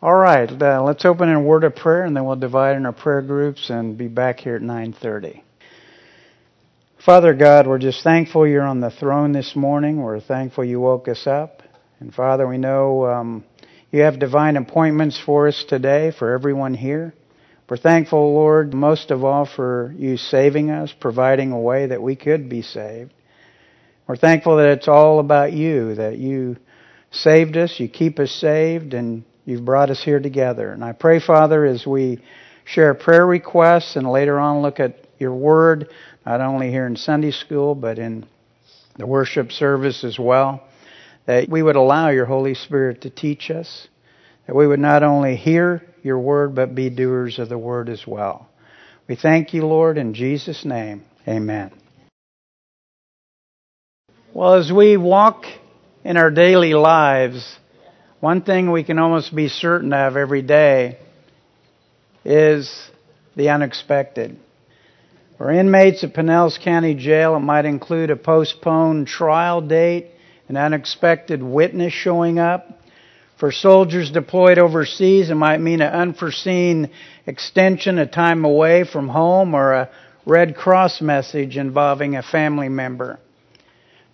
All right, uh, let's open in a word of prayer, and then we'll divide in our prayer groups and be back here at 9:30. Father God, we're just thankful you're on the throne this morning. We're thankful you woke us up, and Father, we know um, you have divine appointments for us today for everyone here. We're thankful, Lord, most of all for you saving us, providing a way that we could be saved. We're thankful that it's all about you, that you saved us, you keep us saved, and You've brought us here together. And I pray, Father, as we share prayer requests and later on look at your word, not only here in Sunday school, but in the worship service as well, that we would allow your Holy Spirit to teach us, that we would not only hear your word, but be doers of the word as well. We thank you, Lord, in Jesus' name. Amen. Well, as we walk in our daily lives, one thing we can almost be certain of every day is the unexpected. For inmates at Pinellas County Jail, it might include a postponed trial date, an unexpected witness showing up. For soldiers deployed overseas, it might mean an unforeseen extension of time away from home or a Red Cross message involving a family member.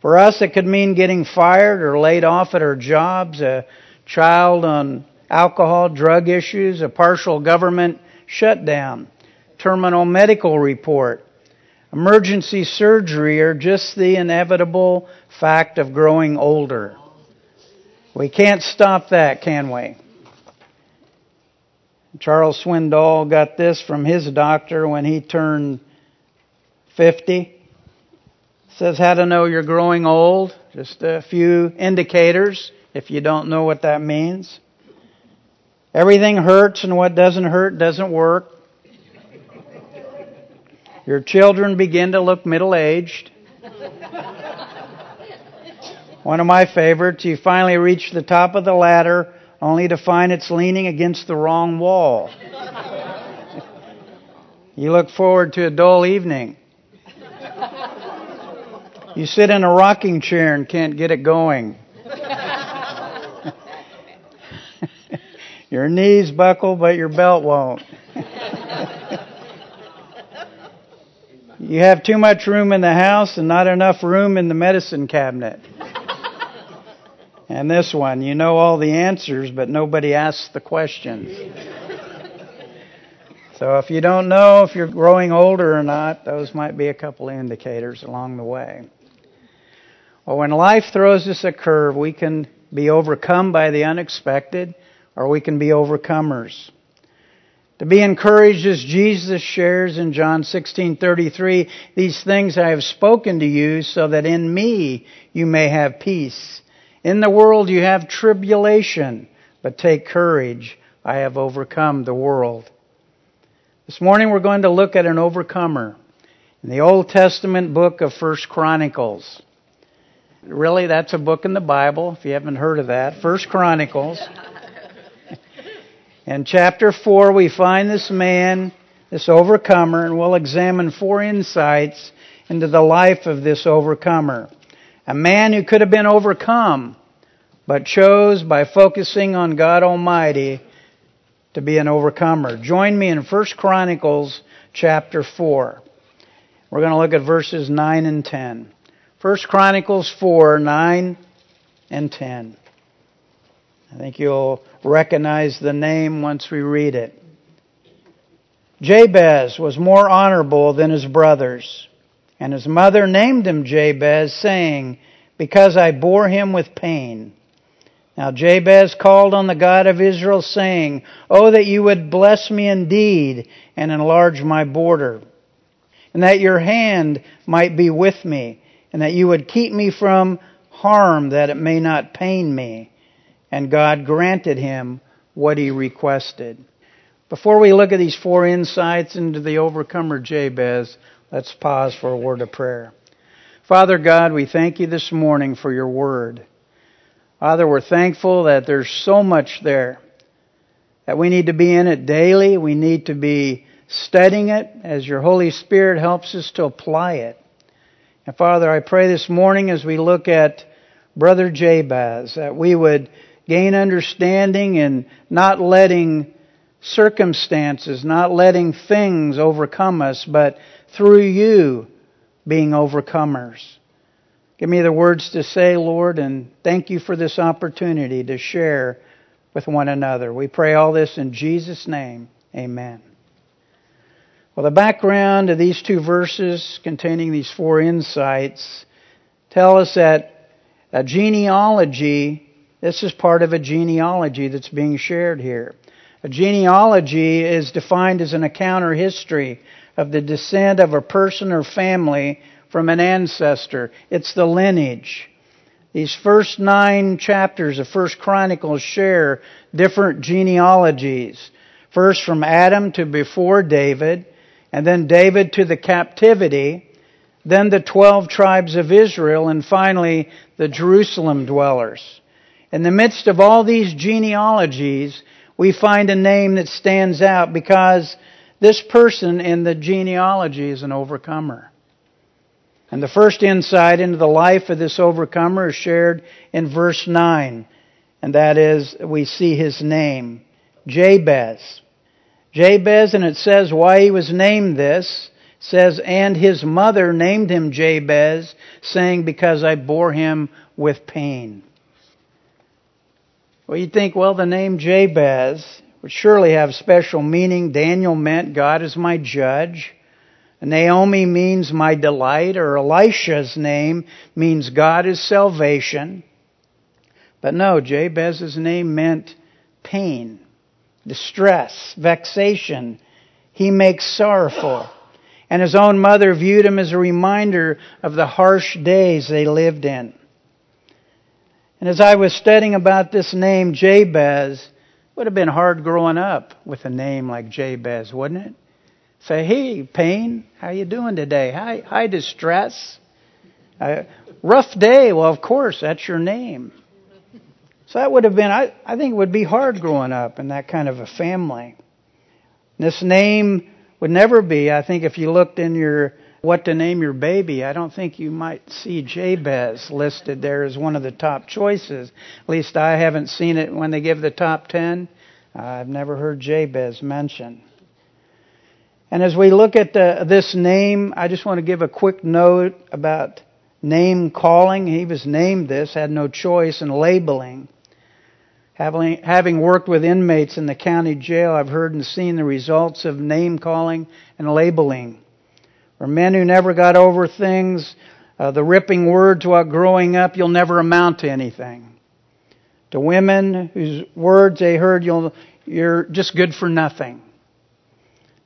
For us, it could mean getting fired or laid off at our jobs, a child on alcohol, drug issues, a partial government shutdown, terminal medical report, emergency surgery, or just the inevitable fact of growing older. We can't stop that, can we? Charles Swindoll got this from his doctor when he turned 50. says how to know you're growing old. Just a few indicators if you don't know what that means. Everything hurts, and what doesn't hurt doesn't work. Your children begin to look middle aged. One of my favorites, you finally reach the top of the ladder only to find it's leaning against the wrong wall. you look forward to a dull evening. You sit in a rocking chair and can't get it going. Your knees buckle, but your belt won't. you have too much room in the house and not enough room in the medicine cabinet. And this one, you know all the answers, but nobody asks the questions. So if you don't know if you're growing older or not, those might be a couple of indicators along the way. Well, when life throws us a curve, we can be overcome by the unexpected or we can be overcomers. To be encouraged as Jesus shares in John 16:33, these things I have spoken to you so that in me you may have peace. In the world you have tribulation, but take courage, I have overcome the world. This morning we're going to look at an overcomer in the Old Testament book of First Chronicles. Really, that's a book in the Bible, if you haven't heard of that. First Chronicles. In chapter 4, we find this man, this overcomer, and we'll examine four insights into the life of this overcomer. A man who could have been overcome, but chose by focusing on God Almighty to be an overcomer. Join me in 1 Chronicles chapter 4. We're going to look at verses 9 and 10. 1 Chronicles 4, 9 and 10. I think you'll recognize the name once we read it. Jabez was more honorable than his brothers, and his mother named him Jabez, saying, Because I bore him with pain. Now Jabez called on the God of Israel, saying, Oh, that you would bless me indeed and enlarge my border, and that your hand might be with me, and that you would keep me from harm, that it may not pain me and God granted him what he requested. Before we look at these four insights into the overcomer Jabez, let's pause for a word of prayer. Father God, we thank you this morning for your word. Father, we're thankful that there's so much there that we need to be in it daily. We need to be studying it as your Holy Spirit helps us to apply it. And Father, I pray this morning as we look at Brother Jabez that we would gain understanding and not letting circumstances, not letting things overcome us, but through you being overcomers. Give me the words to say, Lord, and thank you for this opportunity to share with one another. We pray all this in Jesus' name. Amen. Well, the background of these two verses containing these four insights tell us that a genealogy, this is part of a genealogy that's being shared here. A genealogy is defined as an account or history of the descent of a person or family from an ancestor. It's the lineage. These first nine chapters of First Chronicles share different genealogies. First from Adam to before David, and then David to the captivity, then the twelve tribes of Israel, and finally the Jerusalem dwellers. In the midst of all these genealogies, we find a name that stands out because this person in the genealogy is an overcomer. And the first insight into the life of this overcomer is shared in verse 9, and that is we see his name, Jabez. Jabez, and it says why he was named this, says, and his mother named him Jabez, saying, because I bore him with pain. Well, you'd think, well, the name Jabez would surely have special meaning. Daniel meant God is my judge. Naomi means my delight, or Elisha's name means God is salvation. But no, Jabez's name meant pain distress, vexation. He makes sorrowful. And his own mother viewed him as a reminder of the harsh days they lived in. And as I was studying about this name, Jabez, would have been hard growing up with a name like Jabez, wouldn't it? Say, hey, pain, how you doing today? Hi, hi, distress. Uh, rough day. Well, of course, that's your name. So that would have been, I, I think it would be hard growing up in that kind of a family. This name would never be, I think if you looked in your, what to name your baby, I don't think you might see Jabez listed there as one of the top choices. At least I haven't seen it when they give the top ten. I've never heard Jabez mentioned. And as we look at the, this name, I just want to give a quick note about name calling. He was named this, had no choice in labeling. Having, having worked with inmates in the county jail, I've heard and seen the results of name calling and labeling. For men who never got over things, uh, the ripping words while growing up, you'll never amount to anything. To women whose words they heard, you'll, you're just good for nothing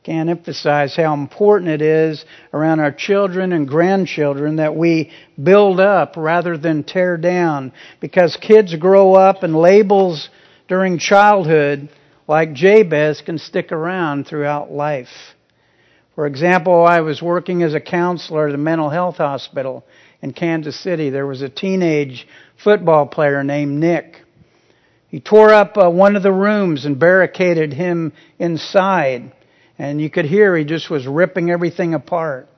can't emphasize how important it is around our children and grandchildren that we build up rather than tear down because kids grow up and labels during childhood like Jabez can stick around throughout life. For example, I was working as a counselor at a mental health hospital in Kansas City. There was a teenage football player named Nick. He tore up uh, one of the rooms and barricaded him inside. And you could hear he just was ripping everything apart.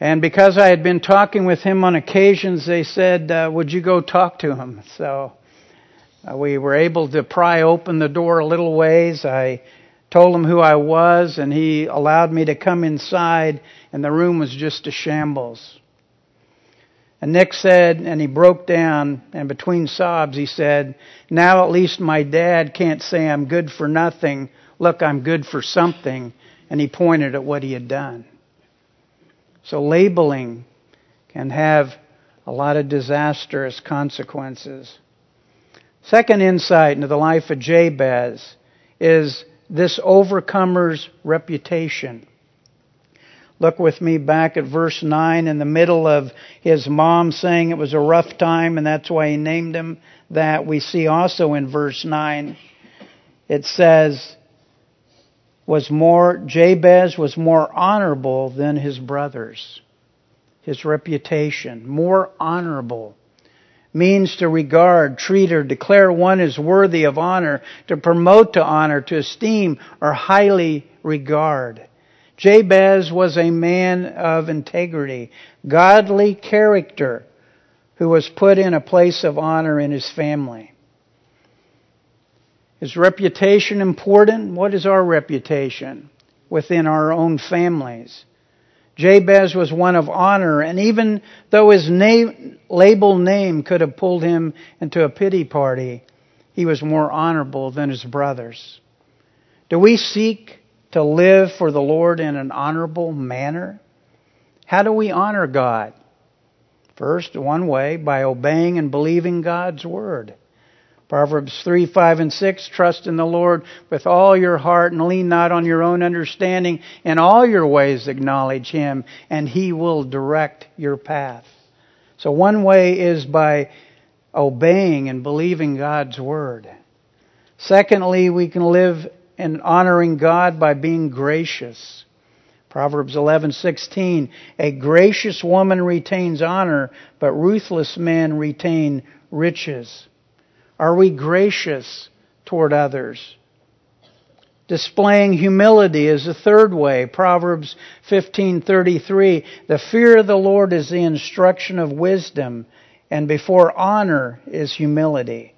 And because I had been talking with him on occasions, they said, uh, Would you go talk to him? So uh, we were able to pry open the door a little ways. I told him who I was, and he allowed me to come inside, and the room was just a shambles. And Nick said, and he broke down, and between sobs, he said, Now at least my dad can't say I'm good for nothing Look, I'm good for something. And he pointed at what he had done. So labeling can have a lot of disastrous consequences. Second insight into the life of Jabez is this overcomer's reputation. Look with me back at verse 9 in the middle of his mom saying it was a rough time and that's why he named him that. We see also in verse 9 it says, was more, Jabez was more honorable than his brothers. His reputation, more honorable, means to regard, treat, or declare one as worthy of honor, to promote to honor, to esteem, or highly regard. Jabez was a man of integrity, godly character, who was put in a place of honor in his family. Is reputation important? What is our reputation within our own families? Jabez was one of honor, and even though his name, label name could have pulled him into a pity party, he was more honorable than his brothers. Do we seek to live for the Lord in an honorable manner? How do we honor God? First, one way, by obeying and believing God's word. Proverbs 3, 5, and 6, trust in the Lord with all your heart and lean not on your own understanding. In all your ways acknowledge Him and He will direct your path. So one way is by obeying and believing God's word. Secondly, we can live in honoring God by being gracious. Proverbs 11:16 A gracious woman retains honor, but ruthless men retain riches. Are we gracious toward others? Displaying humility is the third way. Proverbs 15:33 The fear of the Lord is the instruction of wisdom, and before honor is humility.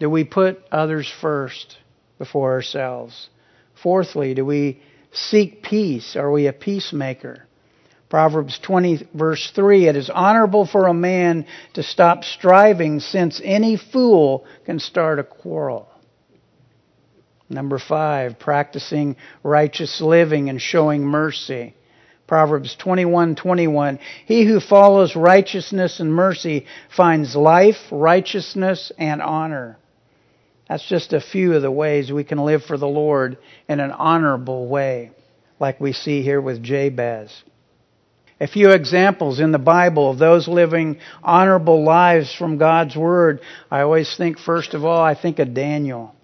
Do we put others first before ourselves? Fourthly, do we seek peace? Are we a peacemaker? Proverbs 20 verse 3, it is honorable for a man to stop striving since any fool can start a quarrel. Number five, practicing righteous living and showing mercy. Proverbs 21:21 He who follows righteousness and mercy finds life, righteousness and honor. That's just a few of the ways we can live for the Lord in an honorable way, like we see here with Jabez. A few examples in the Bible of those living honorable lives from God's Word. I always think, first of all, I think of Daniel.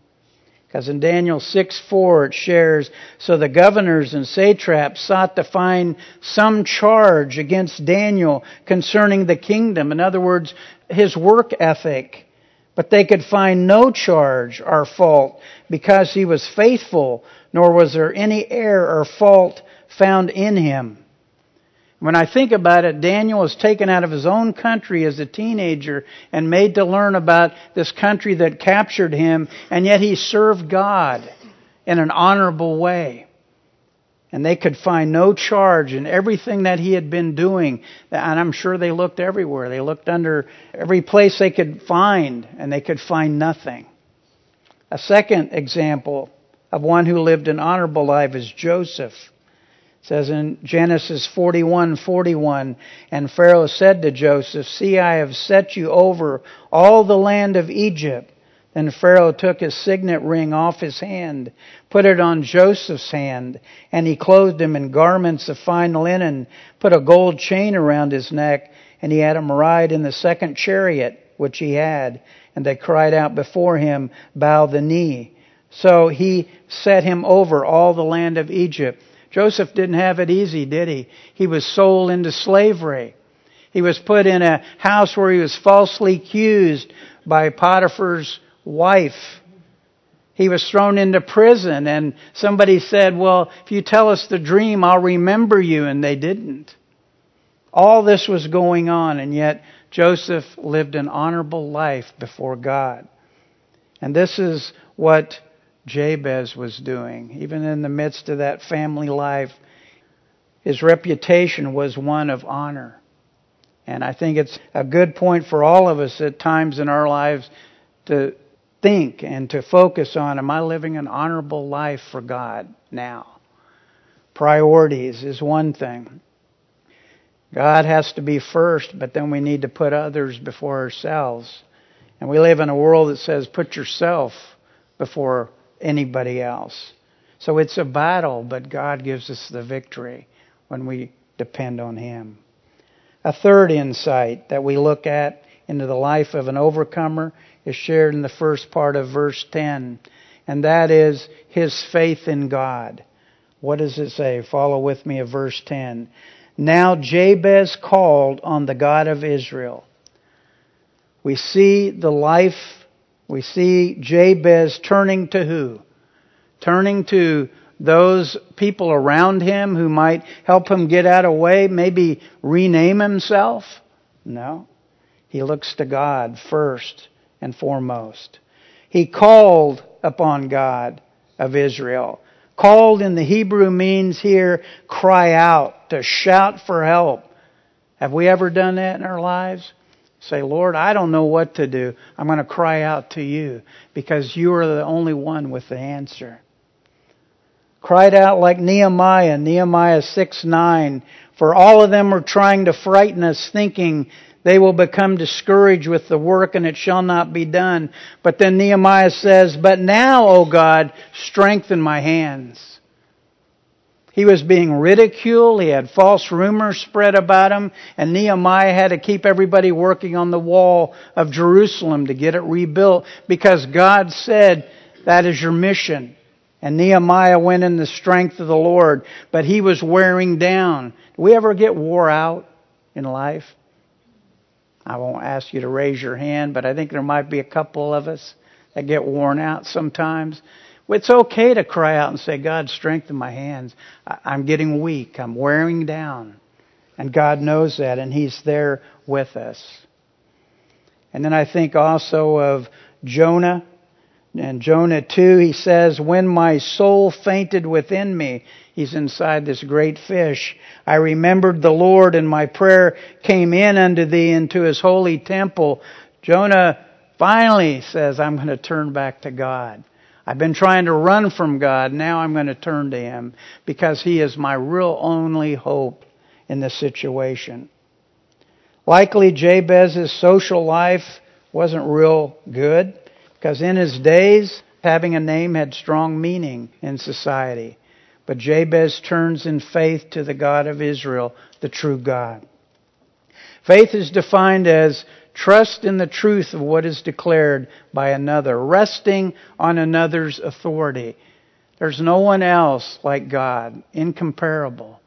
Because in Daniel 6 4 it shares, So the governors and satraps sought to find some charge against Daniel concerning the kingdom. In other words, his work ethic but they could find no charge or fault because he was faithful, nor was there any error or fault found in him. When I think about it, Daniel was taken out of his own country as a teenager and made to learn about this country that captured him, and yet he served God in an honorable way and they could find no charge in everything that he had been doing. And I'm sure they looked everywhere. They looked under every place they could find, and they could find nothing. A second example of one who lived an honorable life is Joseph. It says in Genesis 41:41, and Pharaoh said to Joseph, "See, I have set you over all the land of Egypt." Then Pharaoh took his signet ring off his hand, put it on Joseph's hand, and he clothed him in garments of fine linen, put a gold chain around his neck, and he had him ride in the second chariot which he had. And they cried out before him, Bow the knee. So he set him over all the land of Egypt. Joseph didn't have it easy, did he? He was sold into slavery. He was put in a house where he was falsely accused by Potiphar's wife. He was thrown into prison, and somebody said, Well, if you tell us the dream, I'll remember you. And they didn't. All this was going on, and yet Joseph lived an honorable life before God. And this is what Jabez was doing. Even in the midst of that family life, his reputation was one of honor. And I think it's a good point for all of us at times in our lives to think and to focus on am I living an honorable life for God now? Priorities is one thing. God has to be first, but then we need to put others before ourselves. And we live in a world that says put yourself before anybody else. So it's a battle, but God gives us the victory when we depend on Him. A third insight that we look at into the life of an overcomer is shared in the first part of verse 10, and that is his faith in God. What does it say? Follow with me at verse 10. Now Jabez called on the God of Israel. We see the life, we see Jabez turning to who? Turning to those people around him who might help him get out of way, maybe rename himself. No. He looks to God first and foremost. He called upon God of Israel. Called in the Hebrew means here cry out, to shout for help. Have we ever done that in our lives? Say, Lord, I don't know what to do. I'm going to cry out to you because you are the only one with the answer. Cried out like Nehemiah, Nehemiah 6 9, for all of them were trying to frighten us, thinking they will become discouraged with the work and it shall not be done. But then Nehemiah says, But now, O God, strengthen my hands. He was being ridiculed. He had false rumors spread about him. And Nehemiah had to keep everybody working on the wall of Jerusalem to get it rebuilt because God said, that is your mission. And Nehemiah went in the strength of the Lord, but he was wearing down. Do we ever get wore out in life? I won't ask you to raise your hand, but I think there might be a couple of us that get worn out sometimes. It's okay to cry out and say, God, strengthen my hands. I'm getting weak. I'm wearing down. And God knows that, and He's there with us. And then I think also of Jonah. And Jonah 2, he says, When my soul fainted within me, he's inside this great fish, I remembered the Lord, and my prayer came in unto thee into his holy temple. Jonah finally says, I'm going to turn back to God. I've been trying to run from God. Now I'm going to turn to Him because He is my real only hope in this situation. Likely Jabez's social life wasn't real good because in his days, having a name had strong meaning in society. But Jabez turns in faith to the God of Israel, the true God. Faith is defined as trust in the truth of what is declared by another, resting on another's authority. There's no one else like God, incomparable.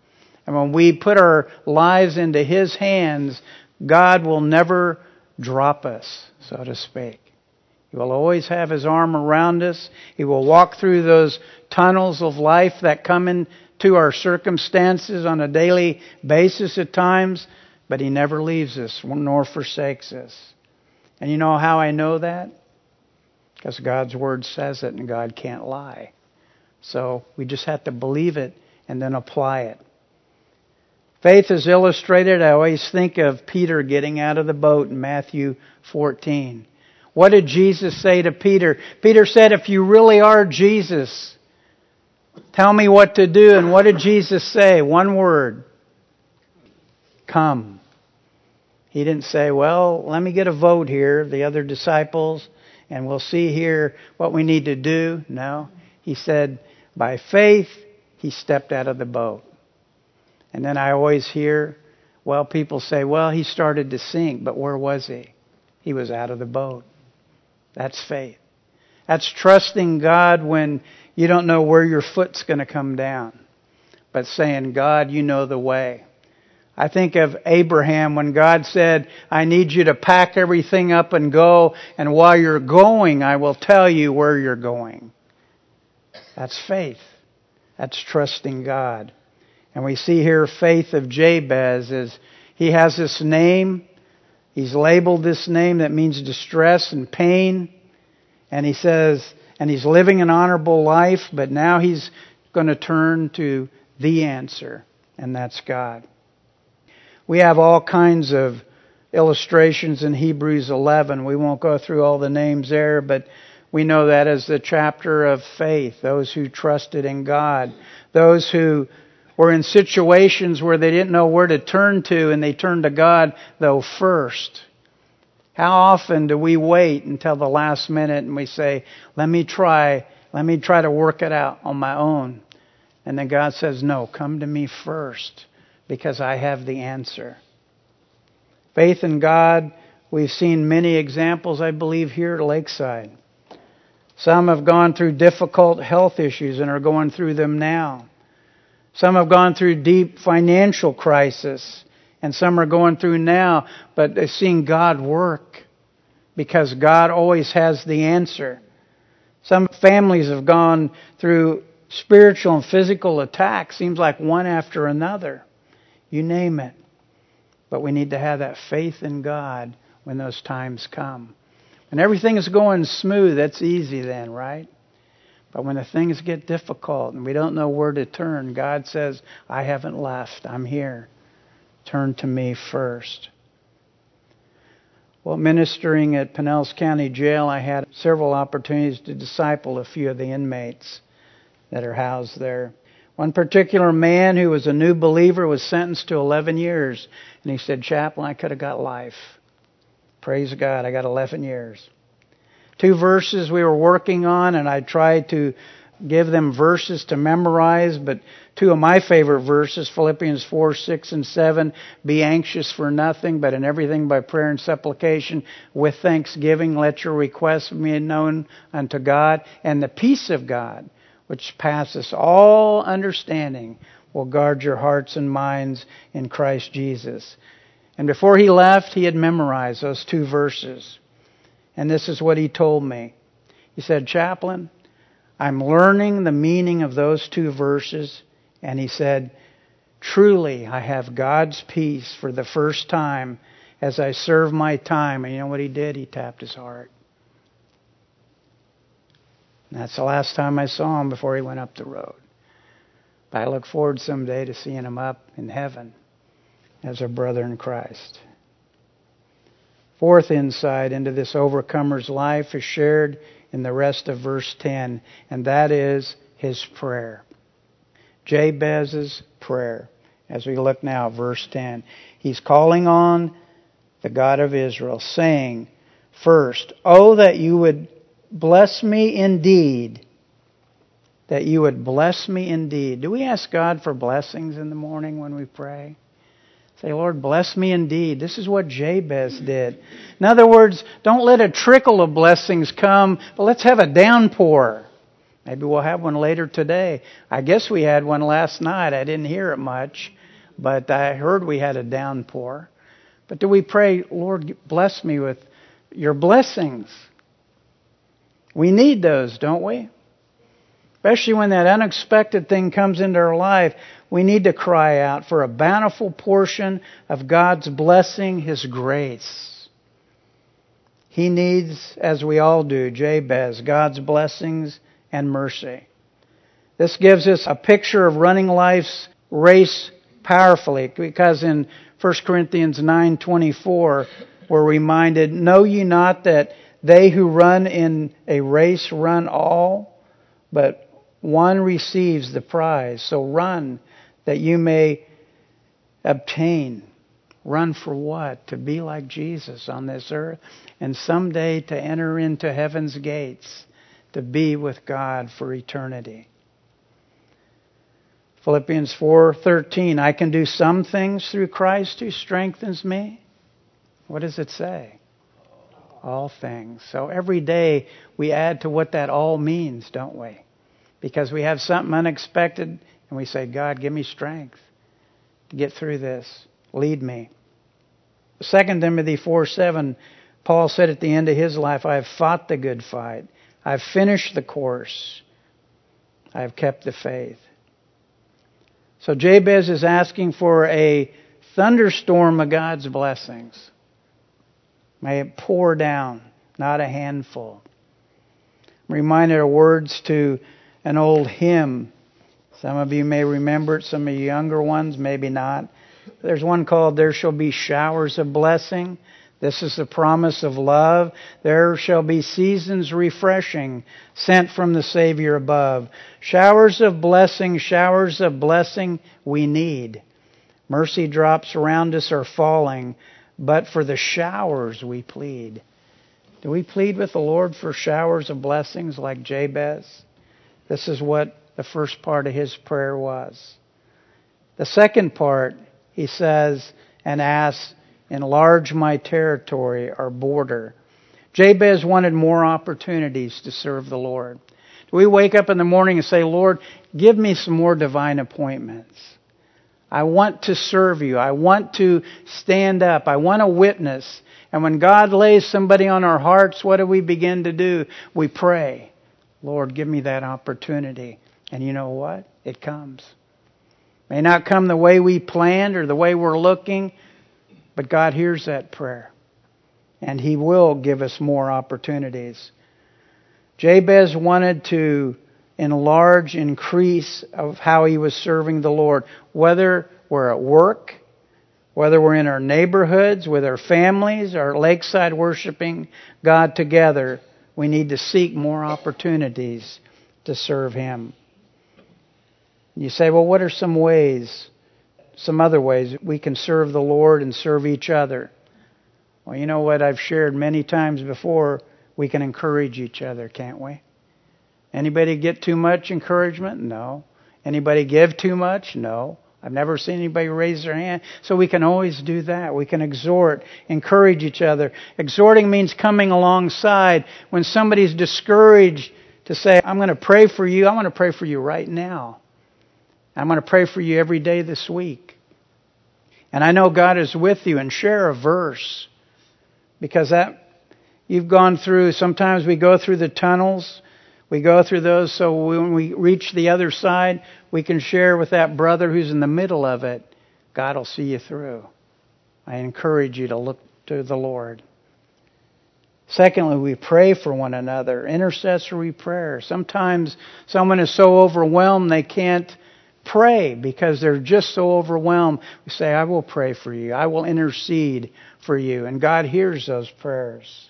And when we put our lives into His hands, God will never drop us, so to speak. He will always have His arm around us. He will walk through those tunnels of life that come into our circumstances on a daily basis at times but He never leaves us nor forsakes us. And you know how I know that? Because God's Word says it and God can't lie. So we just have to believe it and then apply it. Faith is illustrated. I always think of Peter getting out of the boat in Matthew 14. What did Jesus say to Peter? Peter said, If you really are Jesus, tell me what to do. And what did Jesus say? One word Come. He didn't say, well, let me get a vote here, the other disciples, and we'll see here what we need to do. No. He said, by faith, he stepped out of the boat. And then I always hear, well, people say, well, he started to sink, but where was he? He was out of the boat. That's faith. That's trusting God when you don't know where your foot's going to come down, but saying, God, you know the way. I think of Abraham when God said, I need you to pack everything up and go, and while you're going, I will tell you where you're going. That's faith. That's trusting God. And we see here faith of Jabez is he has this name. He's labeled this name that means distress and pain. And he says, and he's living an honorable life, but now he's going to turn to the answer, and that's God. We have all kinds of illustrations in Hebrews 11. We won't go through all the names there, but we know that as the chapter of faith, those who trusted in God, those who were in situations where they didn't know where to turn to and they turned to God, though, first. How often do we wait until the last minute and we say, let me try, let me try to work it out on my own. And then God says, no, come to me first because I have the answer. Faith in God, we've seen many examples, I believe, here at Lakeside. Some have gone through difficult health issues and are going through them now. Some have gone through deep financial crisis and some are going through now, but seeing God work because God always has the answer. Some families have gone through spiritual and physical attacks, seems like one after another. You name it. But we need to have that faith in God when those times come. When everything is going smooth, that's easy then, right? But when the things get difficult and we don't know where to turn, God says, I haven't left. I'm here. Turn to me first. While ministering at Pinellas County Jail, I had several opportunities to disciple a few of the inmates that are housed there. One particular man who was a new believer was sentenced to 11 years, and he said, Chaplain, I could have got life. Praise God, I got 11 years. Two verses we were working on, and I tried to give them verses to memorize, but two of my favorite verses, Philippians 4, 6, and 7, be anxious for nothing, but in everything by prayer and supplication, with thanksgiving, let your requests be known unto God, and the peace of God, which passes all understanding, will guard your hearts and minds in Christ Jesus. And before he left, he had memorized those two verses. And this is what he told me. He said, Chaplain, I'm learning the meaning of those two verses. And he said, Truly, I have God's peace for the first time as I serve my time. And you know what he did? He tapped his heart. And that's the last time I saw him before he went up the road. But I look forward someday to seeing him up in heaven as a brother in Christ. Fourth insight into this overcomer's life is shared in the rest of verse 10, and that is his prayer. Jabez's prayer. As we look now, verse 10, he's calling on the God of Israel, saying, First, oh, that you would bless me indeed. That you would bless me indeed. Do we ask God for blessings in the morning when we pray? Say, Lord, bless me indeed. This is what Jabez did. In other words, don't let a trickle of blessings come, but let's have a downpour. Maybe we'll have one later today. I guess we had one last night. I didn't hear it much, but I heard we had a downpour. But do we pray, Lord, bless me with your blessings? We need those, don't we? Especially when that unexpected thing comes into our life, we need to cry out for a bountiful portion of God's blessing, His grace. He needs, as we all do, Jabez, God's blessings and mercy. This gives us a picture of running life's race powerfully because in 1 Corinthians 9:24 we're reminded, "Know ye not that they who run in a race run all, but one receives the prize. So run that you may obtain. Run for what? To be like Jesus on this earth and someday to enter into heaven's gates to be with God for eternity. Philippians 4:13 I can do some things through Christ who strengthens me. What does it say? All things. So every day we add to what that all means, don't we? Because we have something unexpected and we say, God, give me strength to get through this. Lead me. 2 Timothy 4 7, Paul said at the end of his life, I have fought the good fight. I've finished the course. I have kept the faith. So Jabez is asking for a thunderstorm of God's blessings. May it pour down, not a handful. I'm reminded of words to an old hymn. Some of you may remember it, some of you younger ones, maybe not. There's one called There Shall Be Showers of Blessing. This is the promise of love. There shall be seasons refreshing sent from the Savior above. Showers of blessing, showers of blessing we need. Mercy drops around us are falling but for the showers we plead. Do we plead with the Lord for showers of blessings like Jabez? This is what the first part of his prayer was. The second part, he says and asks, enlarge my territory or border. Jabez wanted more opportunities to serve the Lord. Do we wake up in the morning and say, Lord, give me some more divine appointments? I want to serve you. I want to stand up. I want to witness. And when God lays somebody on our hearts, what do we begin to do? We pray, Lord, give me that opportunity. And you know what? It comes. May not come the way we planned or the way we're looking, But God hears that prayer, and He will give us more opportunities. Jabez wanted to enlarge, increase of how he was serving the Lord, whether we're at work, whether we're in our neighborhoods, with our families, our lakeside worshiping God together, we need to seek more opportunities to serve Him. You say, well, what are some ways, some other ways we can serve the Lord and serve each other? Well, you know what I've shared many times before, we can encourage each other, can't we? Anybody get too much encouragement? No. Anybody give too much? No. I've never seen anybody raise their hand. So we can always do that. We can exhort, encourage each other. Exhorting means coming alongside. When somebody's discouraged, to say, I'm going to pray for you. I'm going to pray for you right now. I'm going to pray for you every day this week. And I know God is with you and share a verse because that you've gone through sometimes we go through the tunnels we go through those so when we reach the other side, we can share with that brother who's in the middle of it. God will see you through. I encourage you to look to the Lord. Secondly, we pray for one another. Intercessory prayer. Sometimes someone is so overwhelmed they can't pray because they're just so overwhelmed. We say, I will pray for you. I will intercede for you. And God hears those prayers.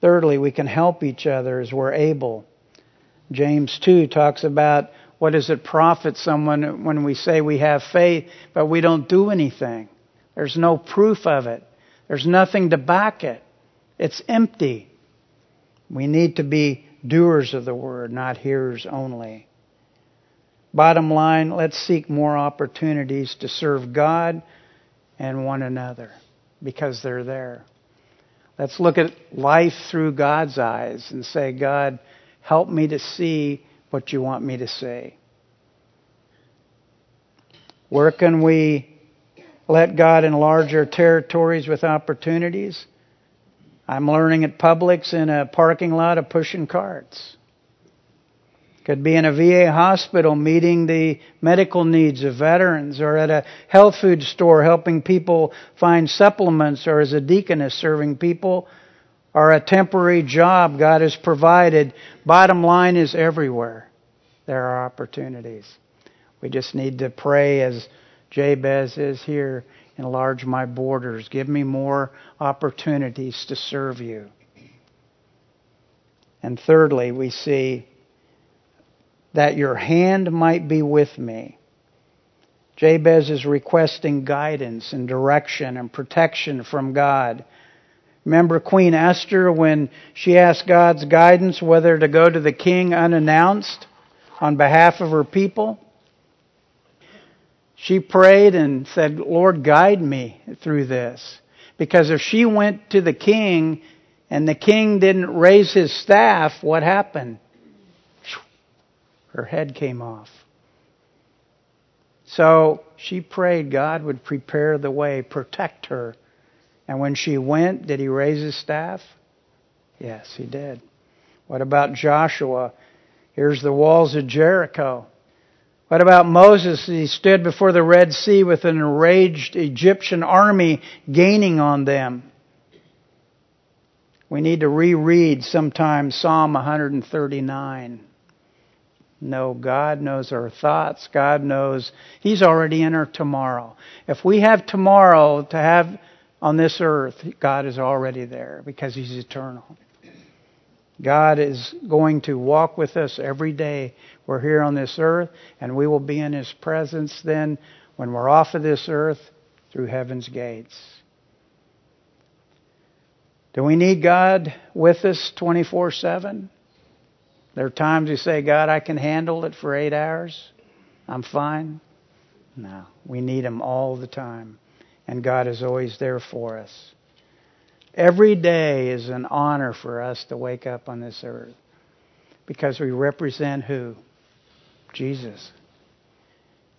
Thirdly, we can help each other as we're able. James 2 talks about what does it profit someone when we say we have faith, but we don't do anything? There's no proof of it. There's nothing to back it. It's empty. We need to be doers of the word, not hearers only. Bottom line, let's seek more opportunities to serve God and one another because they're there. Let's look at life through God's eyes and say, God, help me to see what you want me to see. Where can we let God enlarge our territories with opportunities? I'm learning at Publix in a parking lot of pushing carts. Could be in a VA hospital meeting the medical needs of veterans, or at a health food store helping people find supplements, or as a deaconess serving people, or a temporary job God has provided. Bottom line is everywhere there are opportunities. We just need to pray as Jabez is here enlarge my borders. Give me more opportunities to serve you. And thirdly, we see that your hand might be with me. Jabez is requesting guidance and direction and protection from God. Remember Queen Esther when she asked God's guidance whether to go to the king unannounced on behalf of her people? She prayed and said, Lord, guide me through this. Because if she went to the king and the king didn't raise his staff, what happened? Her head came off. So she prayed God would prepare the way, protect her. And when she went, did he raise his staff? Yes, he did. What about Joshua? Here's the walls of Jericho. What about Moses? He stood before the Red Sea with an enraged Egyptian army gaining on them. We need to reread sometime Psalm 139. No, God knows our thoughts. God knows He's already in our tomorrow. If we have tomorrow to have on this earth, God is already there because He's eternal. God is going to walk with us every day. We're here on this earth, and we will be in His presence then when we're off of this earth through heaven's gates. Do we need God with us 24 7? There are times you say, God, I can handle it for eight hours. I'm fine. No, we need Him all the time. And God is always there for us. Every day is an honor for us to wake up on this earth because we represent who? Jesus.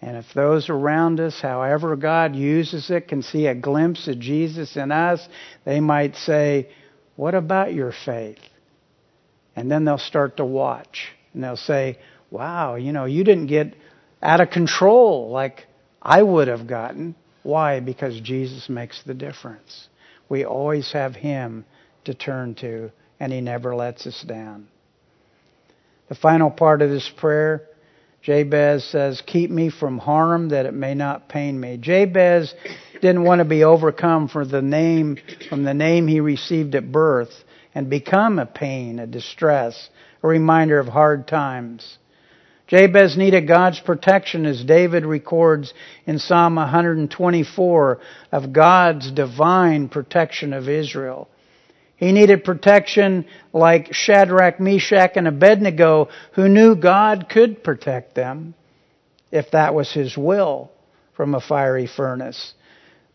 And if those around us, however God uses it, can see a glimpse of Jesus in us, they might say, What about your faith? And then they'll start to watch and they'll say, wow, you know, you didn't get out of control like I would have gotten. Why? Because Jesus makes the difference. We always have Him to turn to, and He never lets us down. The final part of this prayer, Jabez says, Keep me from harm that it may not pain me. Jabez didn't want to be overcome for the name, from the name he received at birth and become a pain, a distress, a reminder of hard times. Jabez needed God's protection as David records in Psalm 124 of God's divine protection of Israel. He needed protection like Shadrach, Meshach, and Abednego who knew God could protect them if that was his will from a fiery furnace.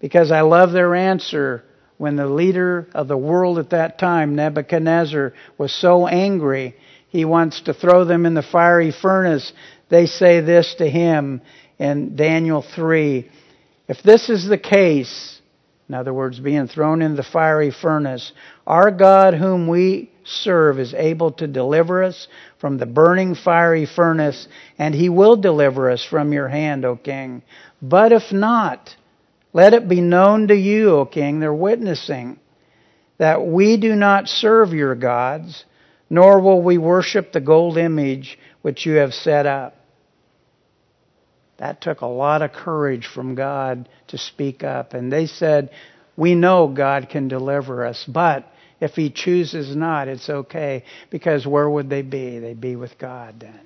Because I love their answer when the leader of the world at that time, Nebuchadnezzar, was so angry he wants to throw them in the fiery furnace. They say this to him in Daniel 3. If this is the case, in other words, being thrown in the fiery furnace, our God whom we serve is able to deliver us from the burning fiery furnace, and he will deliver us from your hand, O king. But if not, let it be known to you, O king, they're witnessing, that we do not serve your gods, nor will we worship the gold image which you have set up. That took a lot of courage from God to speak up. And they said, We know God can deliver us, but if He chooses not, it's okay. Because where would they be? They'd be with God then.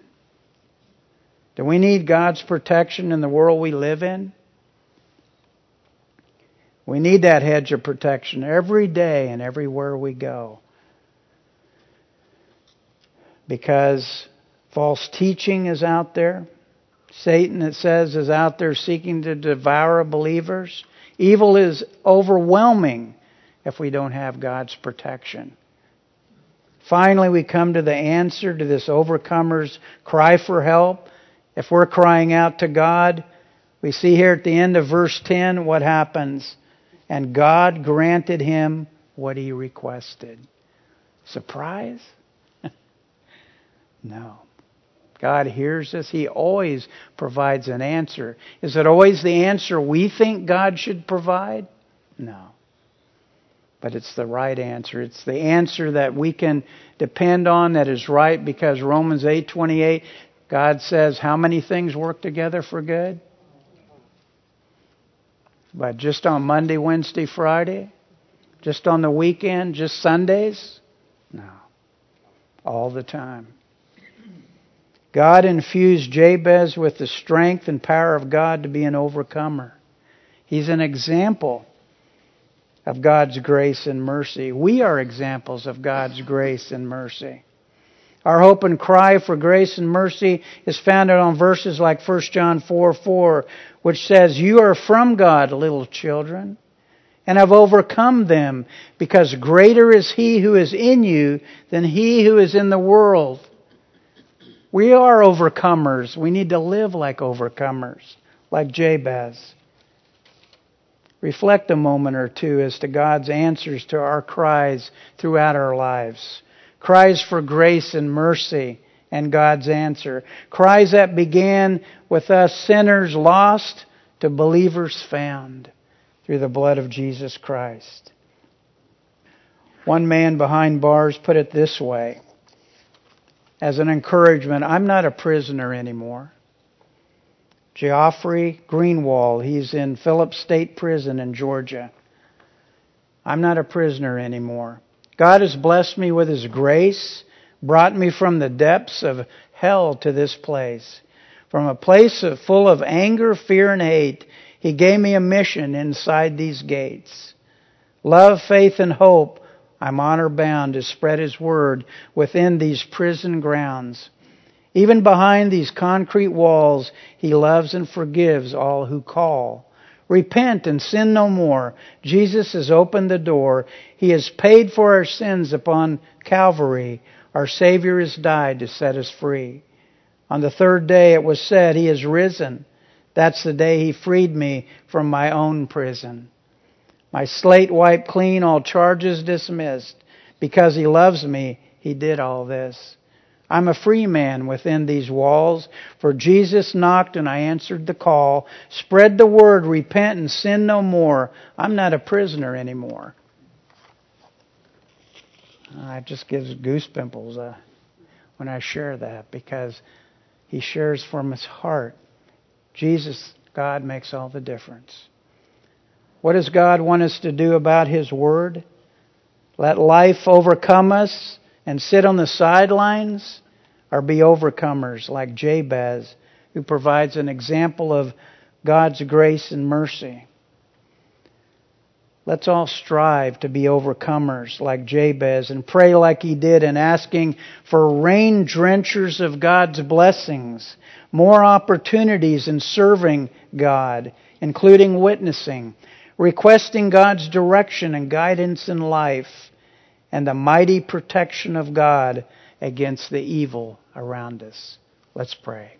Do we need God's protection in the world we live in? We need that hedge of protection every day and everywhere we go. Because false teaching is out there. Satan, it says, is out there seeking to devour believers. Evil is overwhelming if we don't have God's protection. Finally, we come to the answer to this overcomer's cry for help. If we're crying out to God, we see here at the end of verse 10 what happens and God granted him what he requested. Surprise? no. God hears us. He always provides an answer. Is it always the answer we think God should provide? No. But it's the right answer. It's the answer that we can depend on that is right because Romans 8:28 God says how many things work together for good? But just on Monday, Wednesday, Friday? Just on the weekend? Just Sundays? No. All the time. God infused Jabez with the strength and power of God to be an overcomer. He's an example of God's grace and mercy. We are examples of God's grace and mercy. Our hope and cry for grace and mercy is founded on verses like 1 John 4 4, which says, You are from God, little children, and have overcome them, because greater is He who is in you than He who is in the world. We are overcomers. We need to live like overcomers, like Jabez. Reflect a moment or two as to God's answers to our cries throughout our lives cries for grace and mercy and God's answer. Cries that began with us sinners lost to believers found through the blood of Jesus Christ. One man behind bars put it this way as an encouragement I'm not a prisoner anymore. Geoffrey Greenwall, he's in Phillips State Prison in Georgia. I'm not a prisoner anymore. God has blessed me with His grace, brought me from the depths of hell to this place. From a place of, full of anger, fear, and hate, He gave me a mission inside these gates. Love, faith, and hope, I'm honor bound to spread His word within these prison grounds. Even behind these concrete walls, He loves and forgives all who call. Repent and sin no more. Jesus has opened the door. He has paid for our sins upon Calvary. Our Savior has died to set us free. On the third day it was said, He has risen. That's the day He freed me from my own prison. My slate wiped clean, all charges dismissed. Because He loves me, He did all this. I'm a free man within these walls, for Jesus knocked and I answered the call. Spread the word, repent and sin no more. I'm not a prisoner anymore. Uh, it just gives goosebumps uh, when I share that because he shares from his heart. Jesus, God, makes all the difference. What does God want us to do about his word? Let life overcome us and sit on the sidelines or be overcomers like Jabez, who provides an example of God's grace and mercy. Let's all strive to be overcomers like Jabez and pray like he did in asking for rain drenchers of God's blessings, more opportunities in serving God, including witnessing, requesting God's direction and guidance in life, and the mighty protection of God against the evil around us. Let's pray.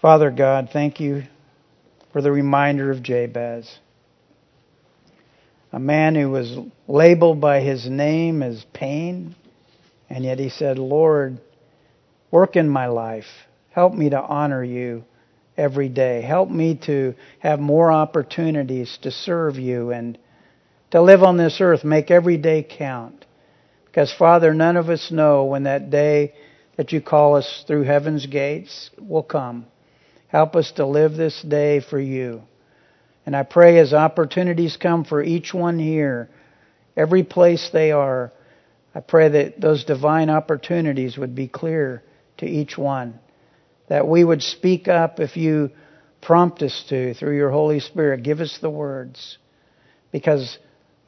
Father God, thank you for the reminder of Jabez. A man who was labeled by his name as pain, and yet he said, Lord, work in my life. Help me to honor you every day. Help me to have more opportunities to serve you and to live on this earth. Make every day count. Because, Father, none of us know when that day that you call us through heaven's gates will come. Help us to live this day for you. And I pray as opportunities come for each one here, every place they are, I pray that those divine opportunities would be clear to each one. That we would speak up if you prompt us to through your Holy Spirit. Give us the words because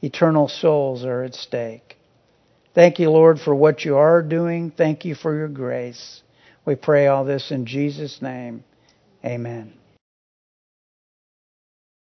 eternal souls are at stake. Thank you, Lord, for what you are doing. Thank you for your grace. We pray all this in Jesus' name. Amen.